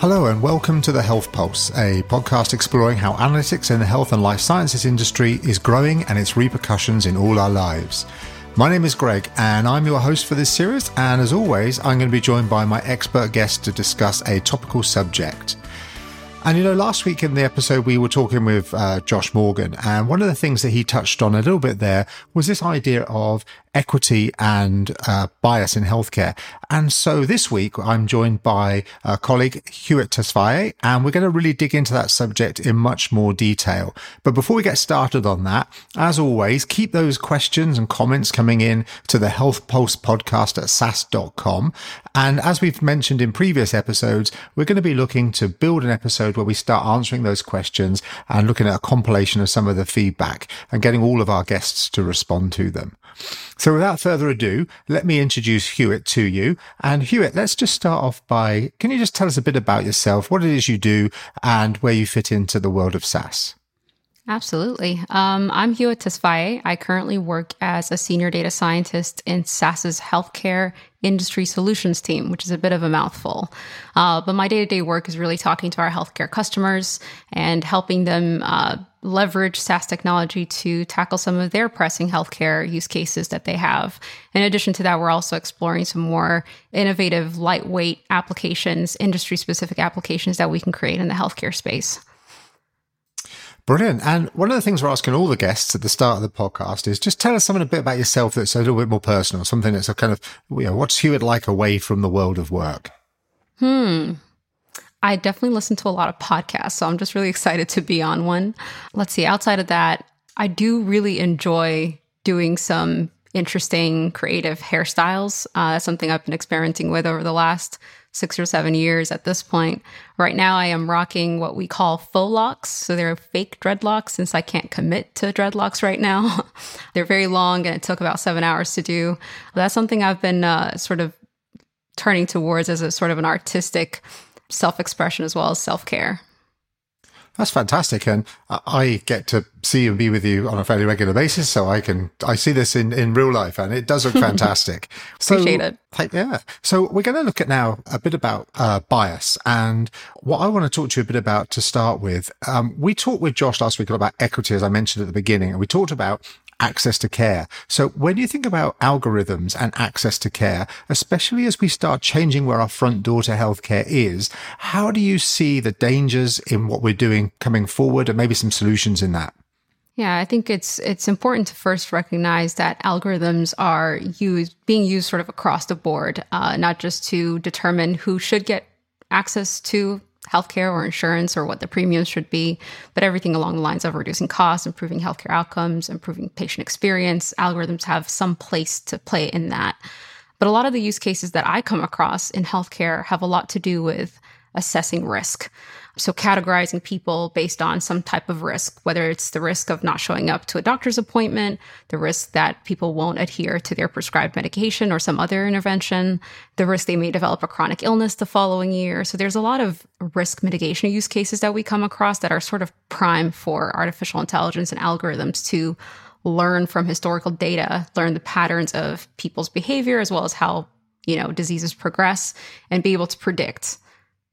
Hello and welcome to the Health Pulse, a podcast exploring how analytics in the health and life sciences industry is growing and its repercussions in all our lives. My name is Greg and I'm your host for this series. And as always, I'm going to be joined by my expert guest to discuss a topical subject. And you know, last week in the episode, we were talking with uh, Josh Morgan, and one of the things that he touched on a little bit there was this idea of equity and uh, bias in healthcare. And so this week, I'm joined by a colleague, Hiwot Tesfaye, and we're going to really dig into that subject in much more detail. But before we get started on that, as always, keep those questions and comments coming in to the Health Pulse podcast at sas.com. And as we've mentioned in previous episodes, we're going to be looking to build an episode where we start answering those questions and looking at a compilation of some of the feedback and getting all of our guests to respond to them. So without further ado, let me introduce Hiwot to you. And Hiwot, let's just start off by, can you just tell us a bit about yourself, what it is you do and where you fit into the world of SAS? Absolutely. Um, I'm Hiwot Tesfaye. I currently work as a senior data scientist in SAS's healthcare industry solutions team, which is a bit of a mouthful. Uh, but my day to day work is really talking to our healthcare customers and helping them uh, leverage SAS technology to tackle some of their pressing healthcare use cases that they have. In addition to that, we're also exploring some more innovative, lightweight applications, industry specific applications that we can create in the healthcare space. Brilliant. And one of the things we're asking all the guests at the start of the podcast is just tell us something a bit about yourself that's a little bit more personal, something that's a kind of, you know, what's Hiwot like away from the world of work? Hmm. I definitely listen to a lot of podcasts, so I'm just really excited to be on one. Let's see, outside of that, I do really enjoy doing some interesting creative hairstyles. Uh, that's something I've been experimenting with over the last six or seven years at this point. Right now, I am rocking what we call faux locks. So they're fake dreadlocks since I can't commit to dreadlocks right now. they're very long and it took about seven hours to do. That's something I've been uh, sort of turning towards as a sort of an artistic self expression as well as self care. That's fantastic, and I get to see and be with you on a fairly regular basis, so I can I see this in in real life, and it does look fantastic. so, Appreciate it. Yeah. So we're going to look at now a bit about uh, bias, and what I want to talk to you a bit about to start with. Um, we talked with Josh last week about equity, as I mentioned at the beginning, and we talked about access to care. So when you think about algorithms and access to care, especially as we start changing where our front door to healthcare is, how do you see the dangers in what we're doing coming forward and maybe some solutions in that? Yeah, I think it's it's important to first recognize that algorithms are used being used sort of across the board, uh, not just to determine who should get access to healthcare or insurance or what the premiums should be, but everything along the lines of reducing costs, improving healthcare outcomes, improving patient experience. Algorithms have some place to play in that. But a lot of the use cases that I come across in healthcare have a lot to do with assessing risk. So, categorizing people based on some type of risk, whether it's the risk of not showing up to a doctor's appointment, the risk that people won't adhere to their prescribed medication or some other intervention, the risk they may develop a chronic illness the following year. So, there's a lot of risk mitigation use cases that we come across that are sort of prime for artificial intelligence and algorithms to learn from historical data, learn the patterns of people's behavior as well as how, you know, diseases progress and be able to predict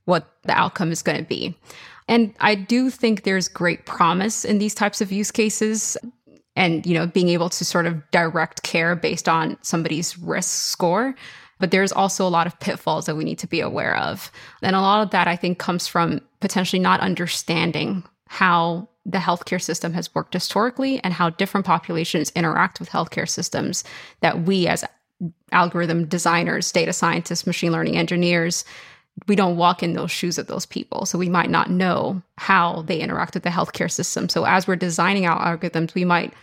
what the outcome is going to be. And I do think there's great promise in these types of use cases and you know being able to sort of direct care based on somebody's risk score but there's also a lot of pitfalls that we need to be aware of and a lot of that i think comes from potentially not understanding how the healthcare system has worked historically and how different populations interact with healthcare systems that we as algorithm designers data scientists machine learning engineers we don't walk in those shoes of those people. So we might not know how they interact with the healthcare system. So as we're designing our algorithms, we might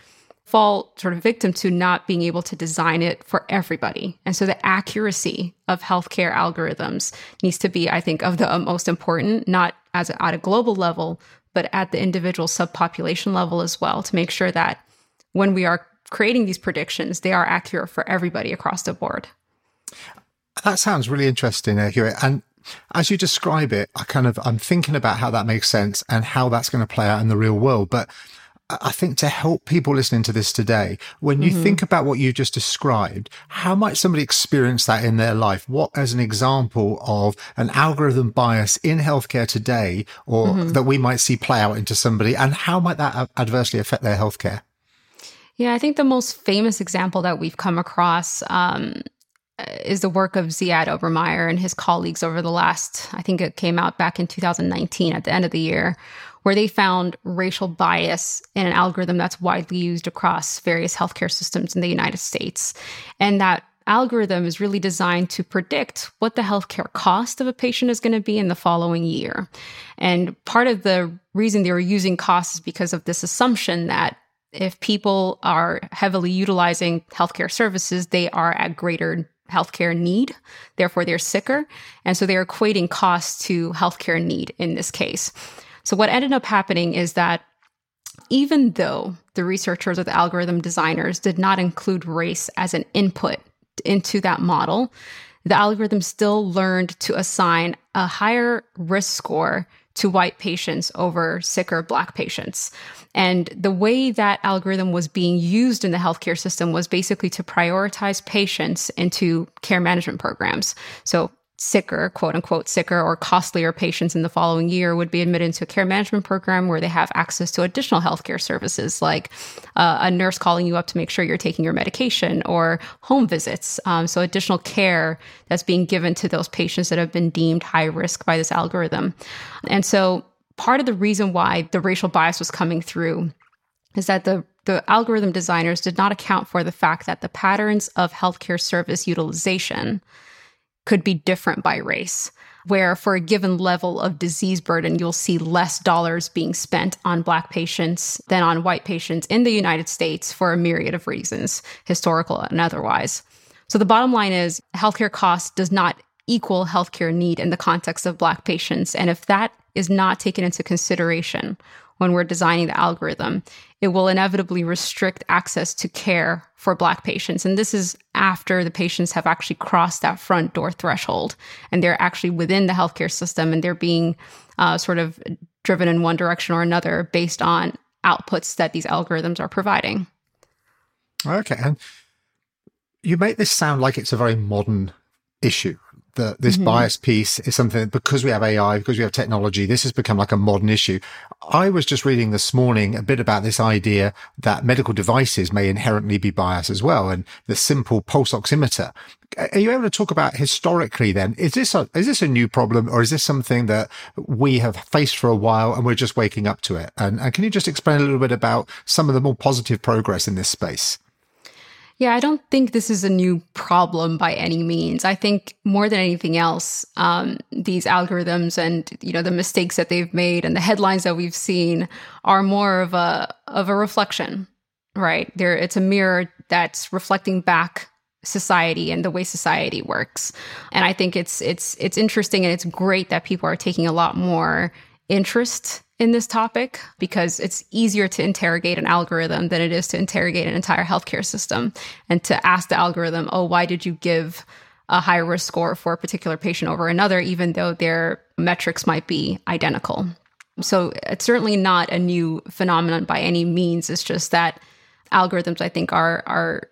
fall sort of victim to not being able to design it for everybody. And so the accuracy of healthcare algorithms needs to be, I think, of the most important, not as a, at a global level, but at the individual subpopulation level as well, to make sure that when we are creating these predictions, they are accurate for everybody across the board. That sounds really interesting, Hiwot. And as you describe it, I kind of, I'm thinking about how that makes sense and how that's going to play out in the real world. But I think to help people listening to this today, when you mm-hmm. think about what you just described, how might somebody experience that in their life? What, as an example of an algorithm bias in healthcare today, or mm-hmm. that we might see play out into somebody, and how might that adversely affect their healthcare? Yeah, I think the most famous example that we've come across um, is the work of Ziad Obermeyer and his colleagues over the last, I think it came out back in 2019 at the end of the year, where they found racial bias in an algorithm that's widely used across various healthcare systems in the United States. And that algorithm is really designed to predict what the healthcare cost of a patient is going to be in the following year. And part of the reason they were using costs is because of this assumption that if people are heavily utilizing healthcare services, they are at greater healthcare need. Therefore, they're sicker. And so they're equating cost to healthcare need in this case. So what ended up happening is that even though the researchers or the algorithm designers did not include race as an input into that model, the algorithm still learned to assign a higher risk score to white patients over sicker black patients. And the way that algorithm was being used in the healthcare system was basically to prioritize patients into care management programs. So sicker, quote unquote, sicker or costlier patients in the following year would be admitted into a care management program where they have access to additional healthcare services like uh, a nurse calling you up to make sure you're taking your medication or home visits. Um, so, additional care that's being given to those patients that have been deemed high risk by this algorithm. And so, part of the reason why the racial bias was coming through is that the the algorithm designers did not account for the fact that the patterns of healthcare service utilization could be different by race, where for a given level of disease burden, you'll see less dollars being spent on Black patients than on white patients in the United States for a myriad of reasons, historical and otherwise. So the bottom line is healthcare cost does not equal healthcare need in the context of Black patients. And if that is not taken into consideration when we're designing the algorithm, it will inevitably restrict access to care for Black patients. And this is after the patients have actually crossed that front door threshold and they're actually within the healthcare system and they're being uh, sort of driven in one direction or another based on outputs that these algorithms are providing. Okay. And you make this sound like it's a very modern issue that this mm-hmm. bias piece is something that because we have AI, because we have technology, this has become like a modern issue. I was just reading this morning a bit about this idea that medical devices may inherently be biased as well. And the simple pulse oximeter. Are you able to talk about historically then? Is this a, is this a new problem or is this something that we have faced for a while and we're just waking up to it? And, and can you just explain a little bit about some of the more positive progress in this space? Yeah, I don't think this is a new problem by any means. I think more than anything else, um, these algorithms and you know the mistakes that they've made and the headlines that we've seen are more of a of a reflection, right? There, it's a mirror that's reflecting back society and the way society works. And I think it's it's it's interesting and it's great that people are taking a lot more interest in this topic because it's easier to interrogate an algorithm than it is to interrogate an entire healthcare system and to ask the algorithm, oh, why did you give a high risk score for a particular patient over another, even though their metrics might be identical. So it's certainly not a new phenomenon by any means. It's just that algorithms, I think, are are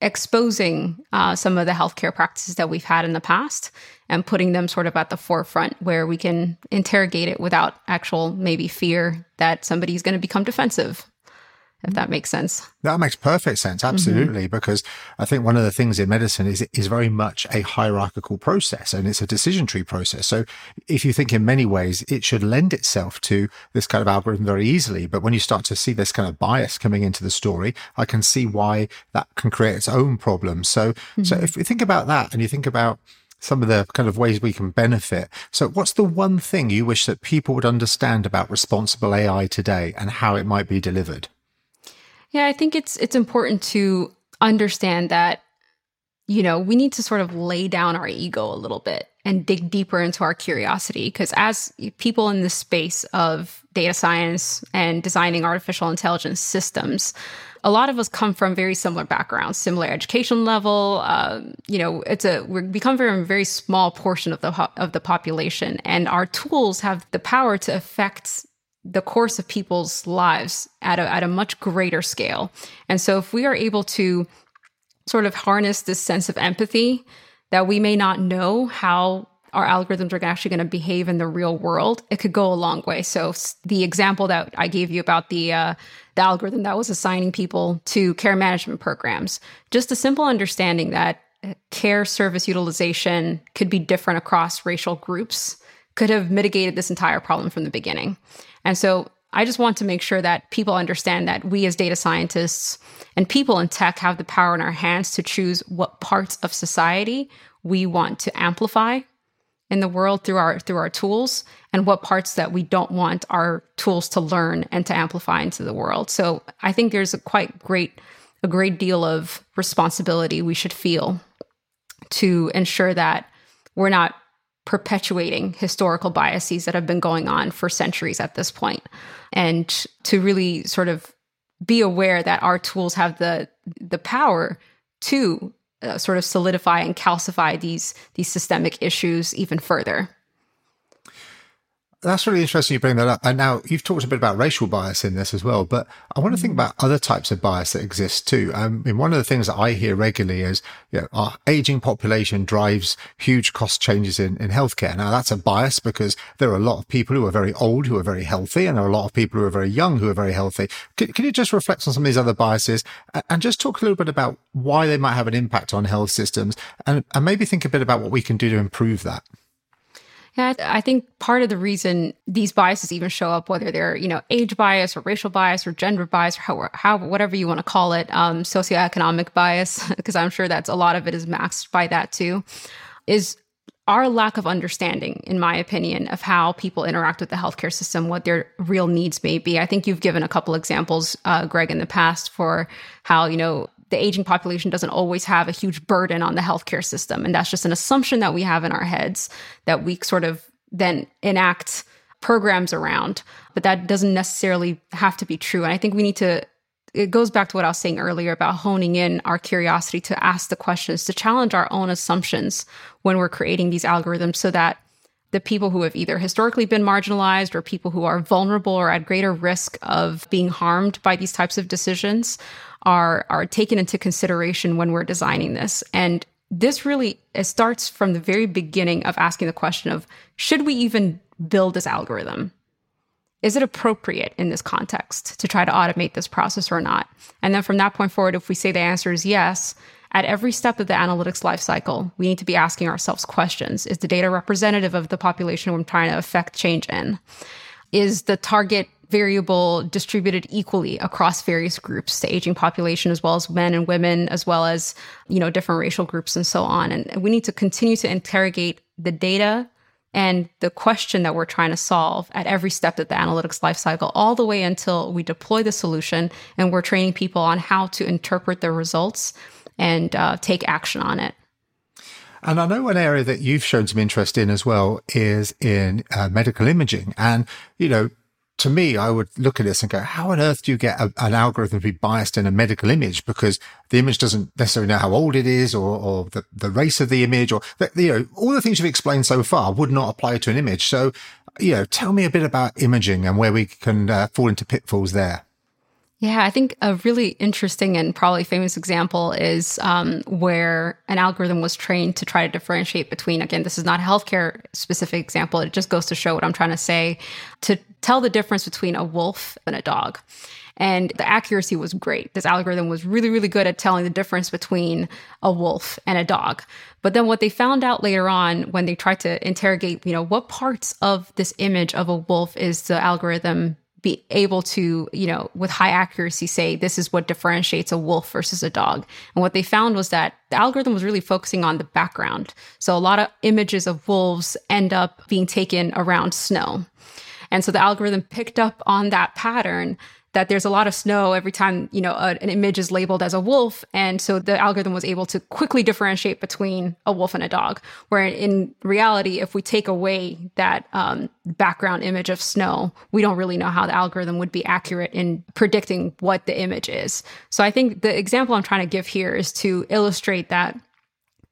exposing uh, some of the healthcare practices that we've had in the past and putting them sort of at the forefront where we can interrogate it without actual maybe fear that somebody's going to become defensive if that makes sense. That makes perfect sense. Mm-hmm. Absolutely. Mm-hmm. Because I think one of the things in medicine is, is very much a hierarchical process and it's a decision tree process. So if you think in many ways, it should lend itself to this kind of algorithm very easily. But when you start to see this kind of bias coming into the story, I can see why that can create its own problems. So, mm-hmm. so if you think about that and you think about some of the kind of ways we can benefit. So what's the one thing you wish that people would understand about responsible AI today and how it might be delivered? Yeah, I think it's it's important to understand that you know, we need to sort of lay down our ego a little bit and dig deeper into our curiosity because as people in the space of data science and designing artificial intelligence systems, a lot of us come from very similar backgrounds, similar education level. Um, you know, it's a we come from a very small portion of the of the population, and our tools have the power to affect the course of people's lives at a, at a much greater scale. And so, if we are able to sort of harness this sense of empathy that we may not know how our algorithms are actually going to behave in the real world, it could go a long way. So, the example that I gave you about the uh, the algorithm that was assigning people to care management programs, just a simple understanding that care service utilization could be different across racial groups could have mitigated this entire problem from the beginning. And so I just want to make sure that people understand that we as data scientists and people in tech have the power in our hands to choose what parts of society we want to amplify in the world through our through our tools and what parts that we don't want our tools to learn and to amplify into the world. So I think there's a quite great a great deal of responsibility we should feel to ensure that we're not perpetuating historical biases that have been going on for centuries at this point. And to really sort of be aware that our tools have the the power to uh, sort of solidify and calcify these these systemic issues even further that's really interesting you bring that up. And now you've talked a bit about racial bias in this as well, but I want to think mm-hmm. about other types of bias that exist too. Um, I mean, one of the things that I hear regularly is, you know, our aging population drives huge cost changes in, in healthcare. Now that's a bias because there are a lot of people who are very old, who are very healthy, and there are a lot of people who are very young, who are very healthy. Can, can you just reflect on some of these other biases and just talk a little bit about why they might have an impact on health systems and, and maybe think a bit about what we can do to improve that? Yeah, I think part of the reason these biases even show up, whether they're you know age bias or racial bias or gender bias or how, how whatever you want to call it, um, socioeconomic bias, because I'm sure that's a lot of it is maxed by that too, is our lack of understanding, in my opinion, of how people interact with the healthcare system, what their real needs may be. I think you've given a couple examples, uh, Greg, in the past for how you know the aging population doesn't always have a huge burden on the healthcare system. And that's just an assumption that we have in our heads that we sort of then enact programs around. But that doesn't necessarily have to be true. And I think we need to, it goes back to what I was saying earlier about honing in our curiosity to ask the questions, to challenge our own assumptions when we're creating these algorithms so that the people who have either historically been marginalized or people who are vulnerable or at greater risk of being harmed by these types of decisions are are taken into consideration when we're designing this. And this really it starts from the very beginning of asking the question of should we even build this algorithm? Is it appropriate in this context to try to automate this process or not? And then from that point forward, if we say the answer is yes, at every step of the analytics lifecycle, we need to be asking ourselves questions. Is the data representative of the population we're trying to affect change in? Is the target variable distributed equally across various groups, the aging population, as well as men and women, as well as, you know, different racial groups and so on. And we need to continue to interrogate the data and the question that we're trying to solve at every step of the analytics lifecycle, all the way until we deploy the solution and we're training people on how to interpret the results and uh, take action on it. And I know one area that you've shown some interest in as well is in uh, medical imaging. And, you know, to me, I would look at this and go, how on earth do you get a, an algorithm to be biased in a medical image? Because the image doesn't necessarily know how old it is or, or the, the race of the image or, the, you know, all the things you've explained so far would not apply to an image. So, you know, tell me a bit about imaging and where we can uh, fall into pitfalls there. Yeah, I think a really interesting and probably famous example is um, where an algorithm was trained to try to differentiate between, again, this is not a healthcare specific example. It just goes to show what I'm trying to say to tell the difference between a wolf and a dog. And the accuracy was great. This algorithm was really, really good at telling the difference between a wolf and a dog. But then what they found out later on when they tried to interrogate, you know, what parts of this image of a wolf is the algorithm be able to, you know, with high accuracy say this is what differentiates a wolf versus a dog. And what they found was that the algorithm was really focusing on the background. So a lot of images of wolves end up being taken around snow. And so the algorithm picked up on that pattern that there's a lot of snow every time you know a, an image is labeled as a wolf. And so the algorithm was able to quickly differentiate between a wolf and a dog where in reality if we take away that um, background image of snow we don't really know how the algorithm would be accurate in predicting what the image is. So i think the example i'm trying to give here is to illustrate that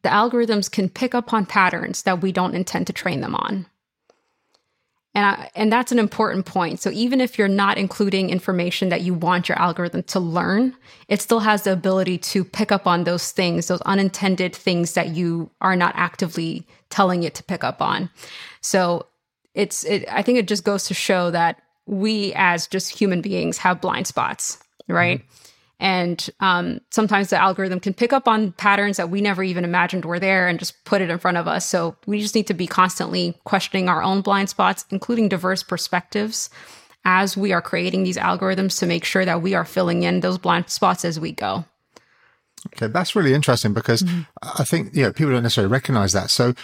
the algorithms can pick up on patterns that we don't intend to train them on And, I, and that's an important point. So even if you're not including information that you want your algorithm to learn, it still has the ability to pick up on those things, those unintended things that you are not actively telling it to pick up on. So it's, it, I think it just goes to show that we as just human beings have blind spots, right? Mm-hmm. And um, sometimes the algorithm can pick up on patterns that we never even imagined were there and just put it in front of us. So we just need to be constantly questioning our own blind spots, including diverse perspectives as we are creating these algorithms to make sure that we are filling in those blind spots as we go. Okay, that's really interesting because mm-hmm. I think you know people don't necessarily recognize that. So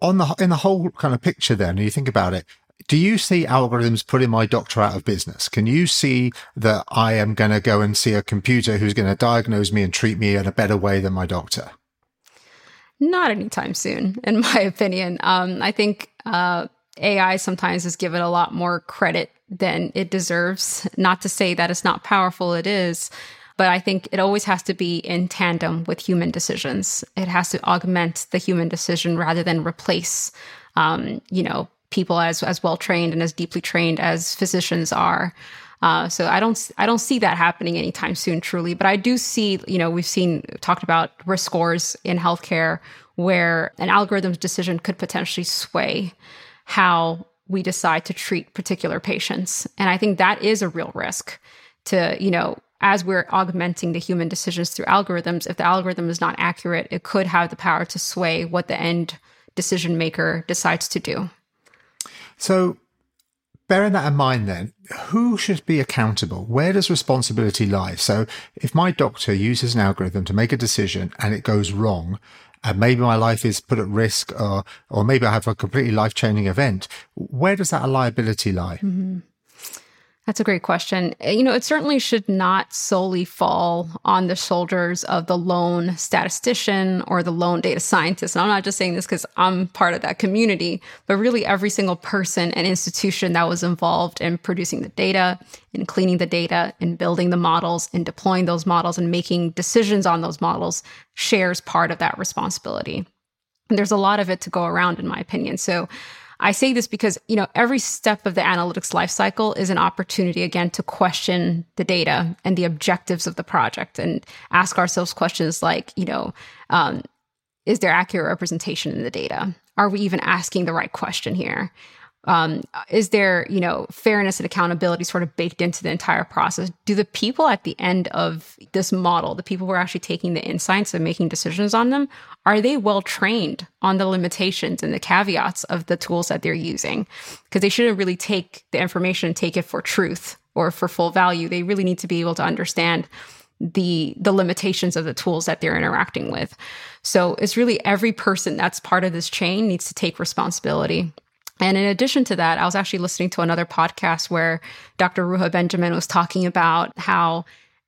on the in the whole kind of picture, then you think about it, do you see algorithms putting my doctor out of business? Can you see that I am going to go and see a computer who's going to diagnose me and treat me in a better way than my doctor? Not anytime soon, in my opinion. Um, I think uh, AI sometimes is given a lot more credit than it deserves. Not to say that it's not powerful, it is. But I think it always has to be in tandem with human decisions. It has to augment the human decision rather than replace, um, you know, people as as well trained and as deeply trained as physicians are. Uh, so I don't I don't see that happening anytime soon, truly. But I do see, you know, we've seen talked about risk scores in healthcare where an algorithm's decision could potentially sway how we decide to treat particular patients, and I think that is a real risk. To you know, as we're augmenting the human decisions through algorithms, if the algorithm is not accurate, it could have the power to sway what the end decision maker decides to do. So, bearing that in mind, then, who should be accountable? Where does responsibility lie? So, if my doctor uses an algorithm to make a decision and it goes wrong, and maybe my life is put at risk, or or maybe I have a completely life changing event, where does that liability lie? Mm-hmm. That's a great question. Uh, you know, it certainly should not solely fall on the shoulders of the lone statistician or the lone data scientist. And I'm not just saying this because I'm part of that community, but really every single person and institution that was involved in producing the data, in cleaning the data, in building the models, in deploying those models, and making decisions on those models shares part of that responsibility. And there's a lot of it to go around, in my opinion. So, I say this because, you know, every step of the analytics lifecycle is an opportunity again to question the data and the objectives of the project and ask ourselves questions like, you know, um, is there accurate representation in the data? Are we even asking the right question here? Um, is there you know fairness and accountability sort of baked into the entire process? Do the people at the end of this model the people who are actually taking the insights and making decisions on them are they well trained on the limitations and the caveats of the tools that they're using? Because they shouldn't really take the information and take it for truth or for full value. They really need to be able to understand the the limitations of the tools that they're interacting with. So it's really every person that's part of this chain needs to take responsibility and in addition to that, I was actually listening to another podcast where Dr. Ruha Benjamin was talking about how,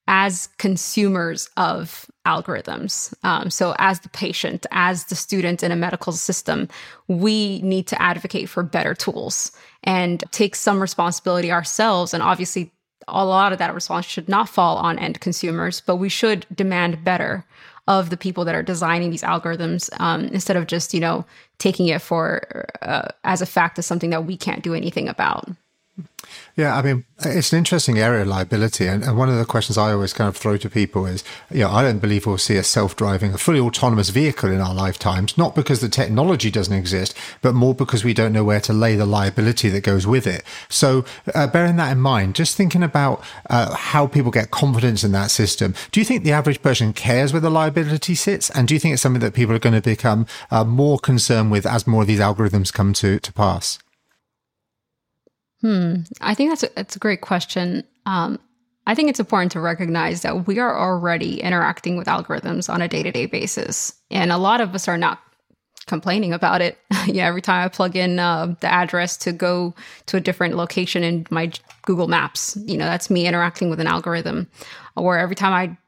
as consumers of algorithms, um, so as the patient, as the student in a medical system, we need to advocate for better tools and take some responsibility ourselves. And obviously, a lot of that response should not fall on end consumers, but we should demand better of the people that are designing these algorithms um, instead of just you know taking it for uh, as a fact as something that we can't do anything about yeah, I mean, it's an interesting area of liability. And, and, one of the questions I always kind of throw to people is, you know, I don't believe we'll see a self driving, a fully autonomous vehicle in our lifetimes, not because the technology doesn't exist, but more because we don't know where to lay the liability that goes with it. So, uh, bearing that in mind, just thinking about uh, how people get confidence in that system, do you think the average person cares where the liability sits? And do you think it's something that people are going to become uh, more concerned with as more of these algorithms come to, to pass? Hmm. I think that's a, that's a great question. Um, I think it's important to recognize that we are already interacting with algorithms on a day to day basis, and a lot of us are not complaining about it. yeah, every time I plug in uh, the address to go to a different location in my Google Maps, you know, that's me interacting with an algorithm. Or every time I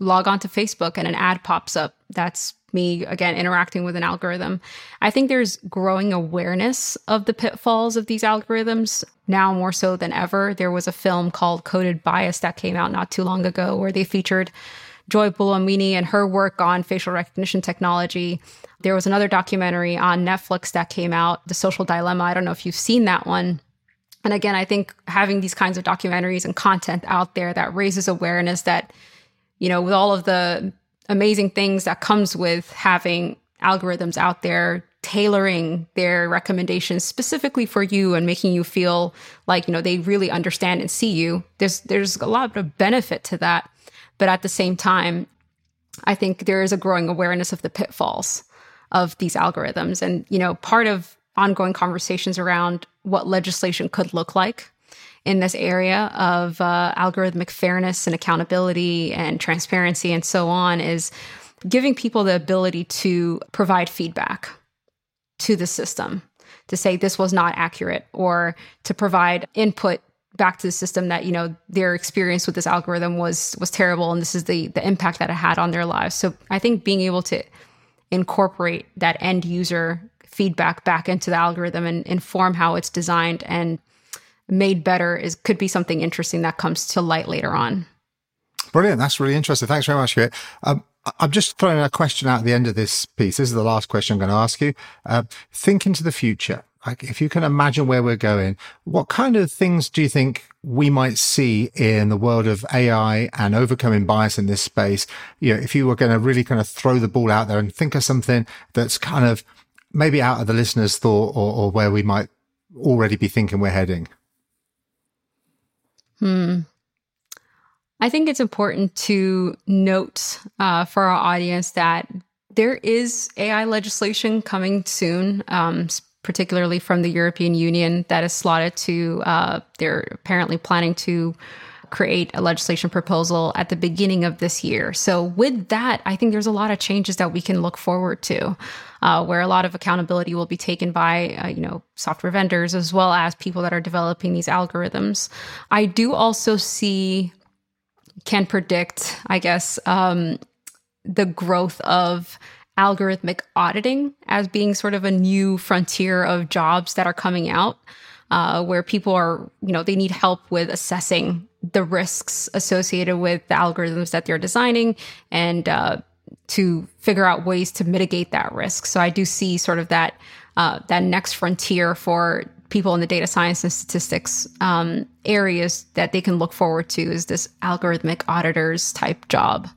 log on to Facebook and an ad pops up, that's me again interacting with an algorithm. I think there's growing awareness of the pitfalls of these algorithms now more so than ever. There was a film called Coded Bias that came out not too long ago where they featured Joy Buolamwini and her work on facial recognition technology. There was another documentary on Netflix that came out, The Social Dilemma. I don't know if you've seen that one. And again, I think having these kinds of documentaries and content out there that raises awareness that, you know, with all of the amazing things that comes with having algorithms out there tailoring their recommendations specifically for you and making you feel like you know they really understand and see you. There's there's a lot of benefit to that. But at the same time i think there is a growing awareness of the pitfalls of these algorithms. And you know part of ongoing conversations around what legislation could look like in this area of uh, algorithmic fairness and accountability and transparency and so on is giving people the ability to provide feedback to the system to say this was not accurate or to provide input back to the system that you know their experience with this algorithm was was terrible and this is the the impact that it had on their lives. So i think being able to incorporate that end user feedback back into the algorithm and inform how it's designed and made better is could be something interesting that comes to light later on brilliant that's really interesting thanks very much um, I'm just throwing a question out at the end of this piece. This is the last question I'm going to ask you. Uh, think into the future. Like, if you can imagine where we're going, what kind of things do you think we might see in the world of AI and overcoming bias in this space? You know, if you were going to really kind of throw the ball out there and think of something that's kind of maybe out of the listener's thought or, or where we might already be thinking we're heading. Hmm. I think it's important to note uh, for our audience that there is AI legislation coming soon, um, particularly from the European Union, that is slotted to, uh, they're apparently planning to create a legislation proposal at the beginning of this year. So, with that, I think there's a lot of changes that we can look forward to, uh, where a lot of accountability will be taken by, uh, you know, software vendors as well as people that are developing these algorithms. I do also see can predict, I guess, um, the growth of algorithmic auditing as being sort of a new frontier of jobs that are coming out, uh, where people are, you know, they need help with assessing the risks associated with the algorithms that they're designing and uh, to figure out ways to mitigate that risk. So I do see sort of that uh, that next frontier for people in the data science and statistics um, areas that they can look forward to is this algorithmic auditors type job.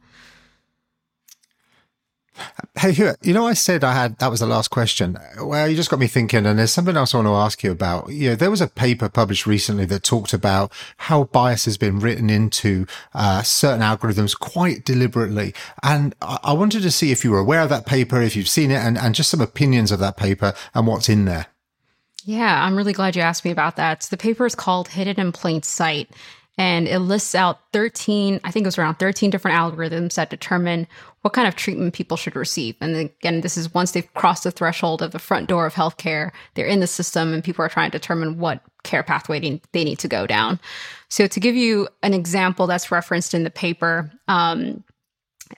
Hey, Hugh, you know, I said I had that was the last question. Well, you just got me thinking, and there's something else I want to ask you about. You know, there was a paper published recently that talked about how bias has been written into uh, certain algorithms quite deliberately. And I-, I wanted to see if you were aware of that paper, if you've seen it, and, and just some opinions of that paper and what's in there. Yeah, I'm really glad you asked me about that. So the paper is called Hidden in Plain Sight, and it lists out 13, I think it was around 13 different algorithms that determine what kind of treatment people should receive. And again, this is once they've crossed the threshold of the front door of healthcare, they're in the system and people are trying to determine what care pathway they need to go down. So to give you an example that's referenced in the paper, um,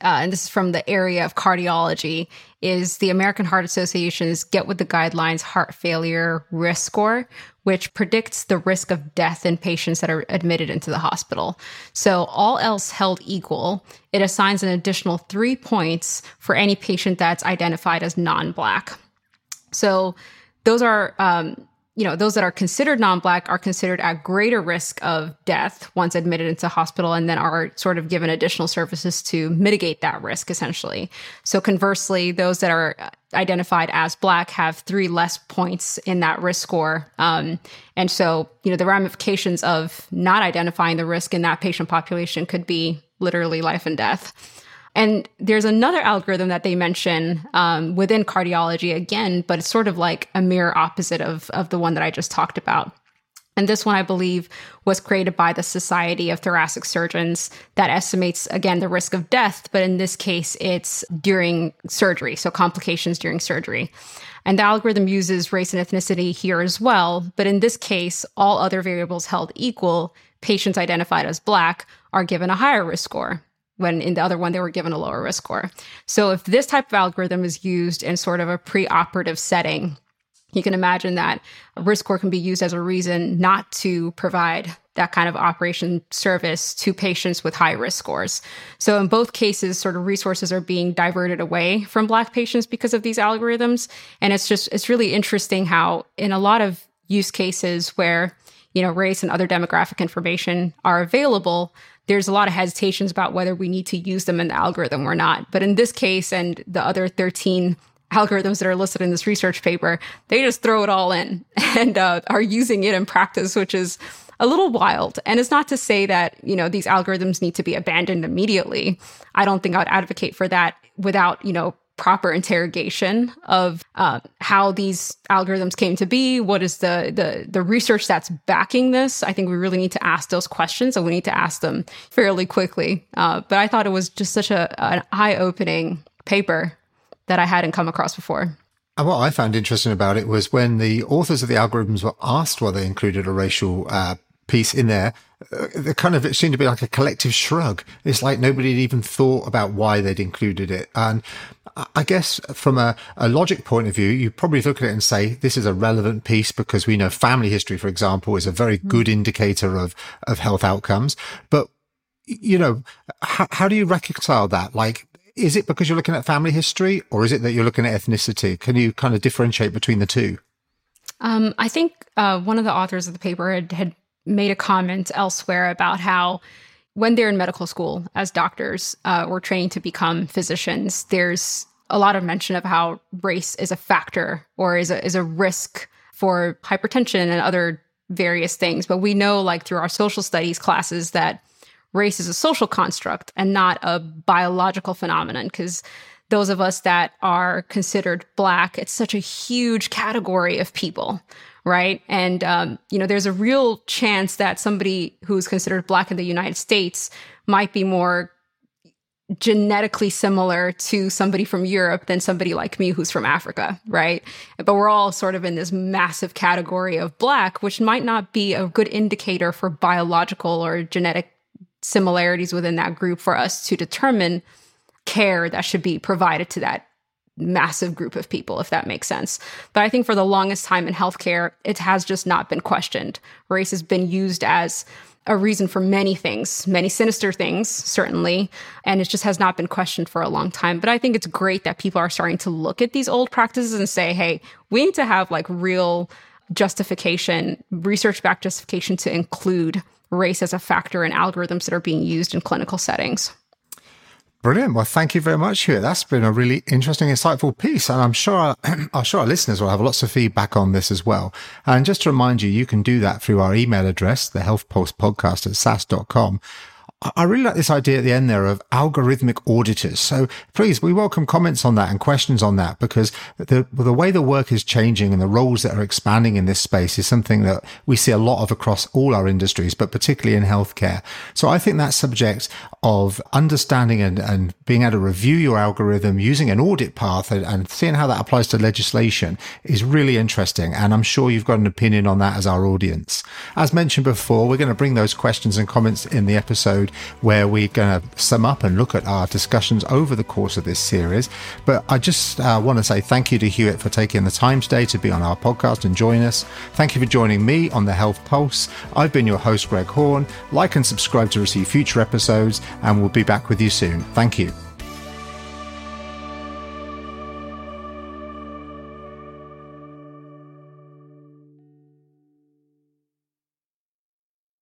uh, and this is from the area of cardiology, is the American Heart Association's Get with the Guidelines Heart Failure Risk Score, which predicts the risk of death in patients that are admitted into the hospital. So, all else held equal, it assigns an additional three points for any patient that's identified as non Black. So, those are um, you know, those that are considered non-black are considered at greater risk of death once admitted into hospital and then are sort of given additional services to mitigate that risk essentially. So conversely, those that are identified as black have three less points in that risk score. Um, and so, you know, the ramifications of not identifying the risk in that patient population could be literally life and death. And there's another algorithm that they mention um, within cardiology again, but it's sort of like a mirror opposite of, of the one that I just talked about. And this one, I believe, was created by the Society of Thoracic Surgeons that estimates, again, the risk of death, but in this case, it's during surgery, so complications during surgery. And the algorithm uses race and ethnicity here as well, but in this case, all other variables held equal, patients identified as Black are given a higher risk score when in the other one they were given a lower risk score. So if this type of algorithm is used in sort of a pre-operative setting, you can imagine that a risk score can be used as a reason not to provide that kind of operation service to patients with high risk scores. So in both cases, sort of resources are being diverted away from Black patients because of these algorithms. And it's just, it's really interesting how in a lot of use cases where, you know, race and other demographic information are available, there's a lot of hesitations about whether we need to use them in the algorithm or not. But in this case and the other 13 algorithms that are listed in this research paper, they just throw it all in and uh, are using it in practice, which is a little wild. And it's not to say that, you know, these algorithms need to be abandoned immediately. I don't think I would advocate for that without, you know, proper interrogation of uh, how these algorithms came to be what is the, the the research that's backing this. I think we really need to ask those questions and we need to ask them fairly quickly. Uh, but i thought it was just such a an eye-opening paper that i hadn't come across before. And what I found interesting about it was when the authors of the algorithms were asked why they included a racial uh, piece in there, uh, the kind of it seemed to be like a collective shrug. It's like nobody had even thought about why they'd included it. And I guess from a, a logic point of view, you probably look at it and say this is a relevant piece because we know family history, for example, is a very hmm. good indicator of of health outcomes. But you know, how, how do you reconcile that? Like, is it because you're looking at family history or is it that you're looking at ethnicity? Can you kind of differentiate between the two? Um, I think uh, one of the authors of the paper had, had made a comment elsewhere about how when they're in medical school as doctors uh, or training to become physicians, there's a lot of mention of how race is a factor or is a, is a risk for hypertension and other various things. But we know, like through our social studies classes, that race is a social construct and not a biological phenomenon because those of us that are considered black it's such a huge category of people right and um, you know there's a real chance that somebody who's considered black in the united states might be more genetically similar to somebody from Europe than somebody like me who's from Africa, right? But we're all sort of in this massive category of black, which might not be a good indicator for biological or genetic similarities within that group for us to determine care that should be provided to that massive group of people, if that makes sense. But I think for the longest time in healthcare, it has just not been questioned. Race has been used as a reason for many things, many sinister things, certainly. And it just has not been questioned for a long time. But I think it's great that people are starting to look at these old practices and say, hey, we need to have like real justification, research backed justification to include race as a factor in algorithms that are being used in clinical settings. Brilliant. Well, thank you very much, Hugh. That's been a really interesting, insightful piece. And I'm sure, our, I'm sure our listeners will have lots of feedback on this as well. And just to remind you, you can do that through our email address, the health pulse podcast at sas.com. I really like this idea at the end there of algorithmic auditors. So please, we welcome comments on that and questions on that because the, the way the work is changing and the roles that are expanding in this space is something that we see a lot of across all our industries, but particularly in healthcare. So I think that subject of understanding and, and being able to review your algorithm using an audit path and, and seeing how that applies to legislation is really interesting. And I'm sure you've got an opinion on that as our audience. As mentioned before, we're going to bring those questions and comments in the episode where we're going to sum up and look at our discussions over the course of this series. But I just uh, want to say thank you to Hiwot for taking the time today to be on our podcast and join us. Thank you for joining me on the Health Pulse. I've been your host, Greg Horn. Like and subscribe to receive future episodes, and we'll be back with you soon. Thank you.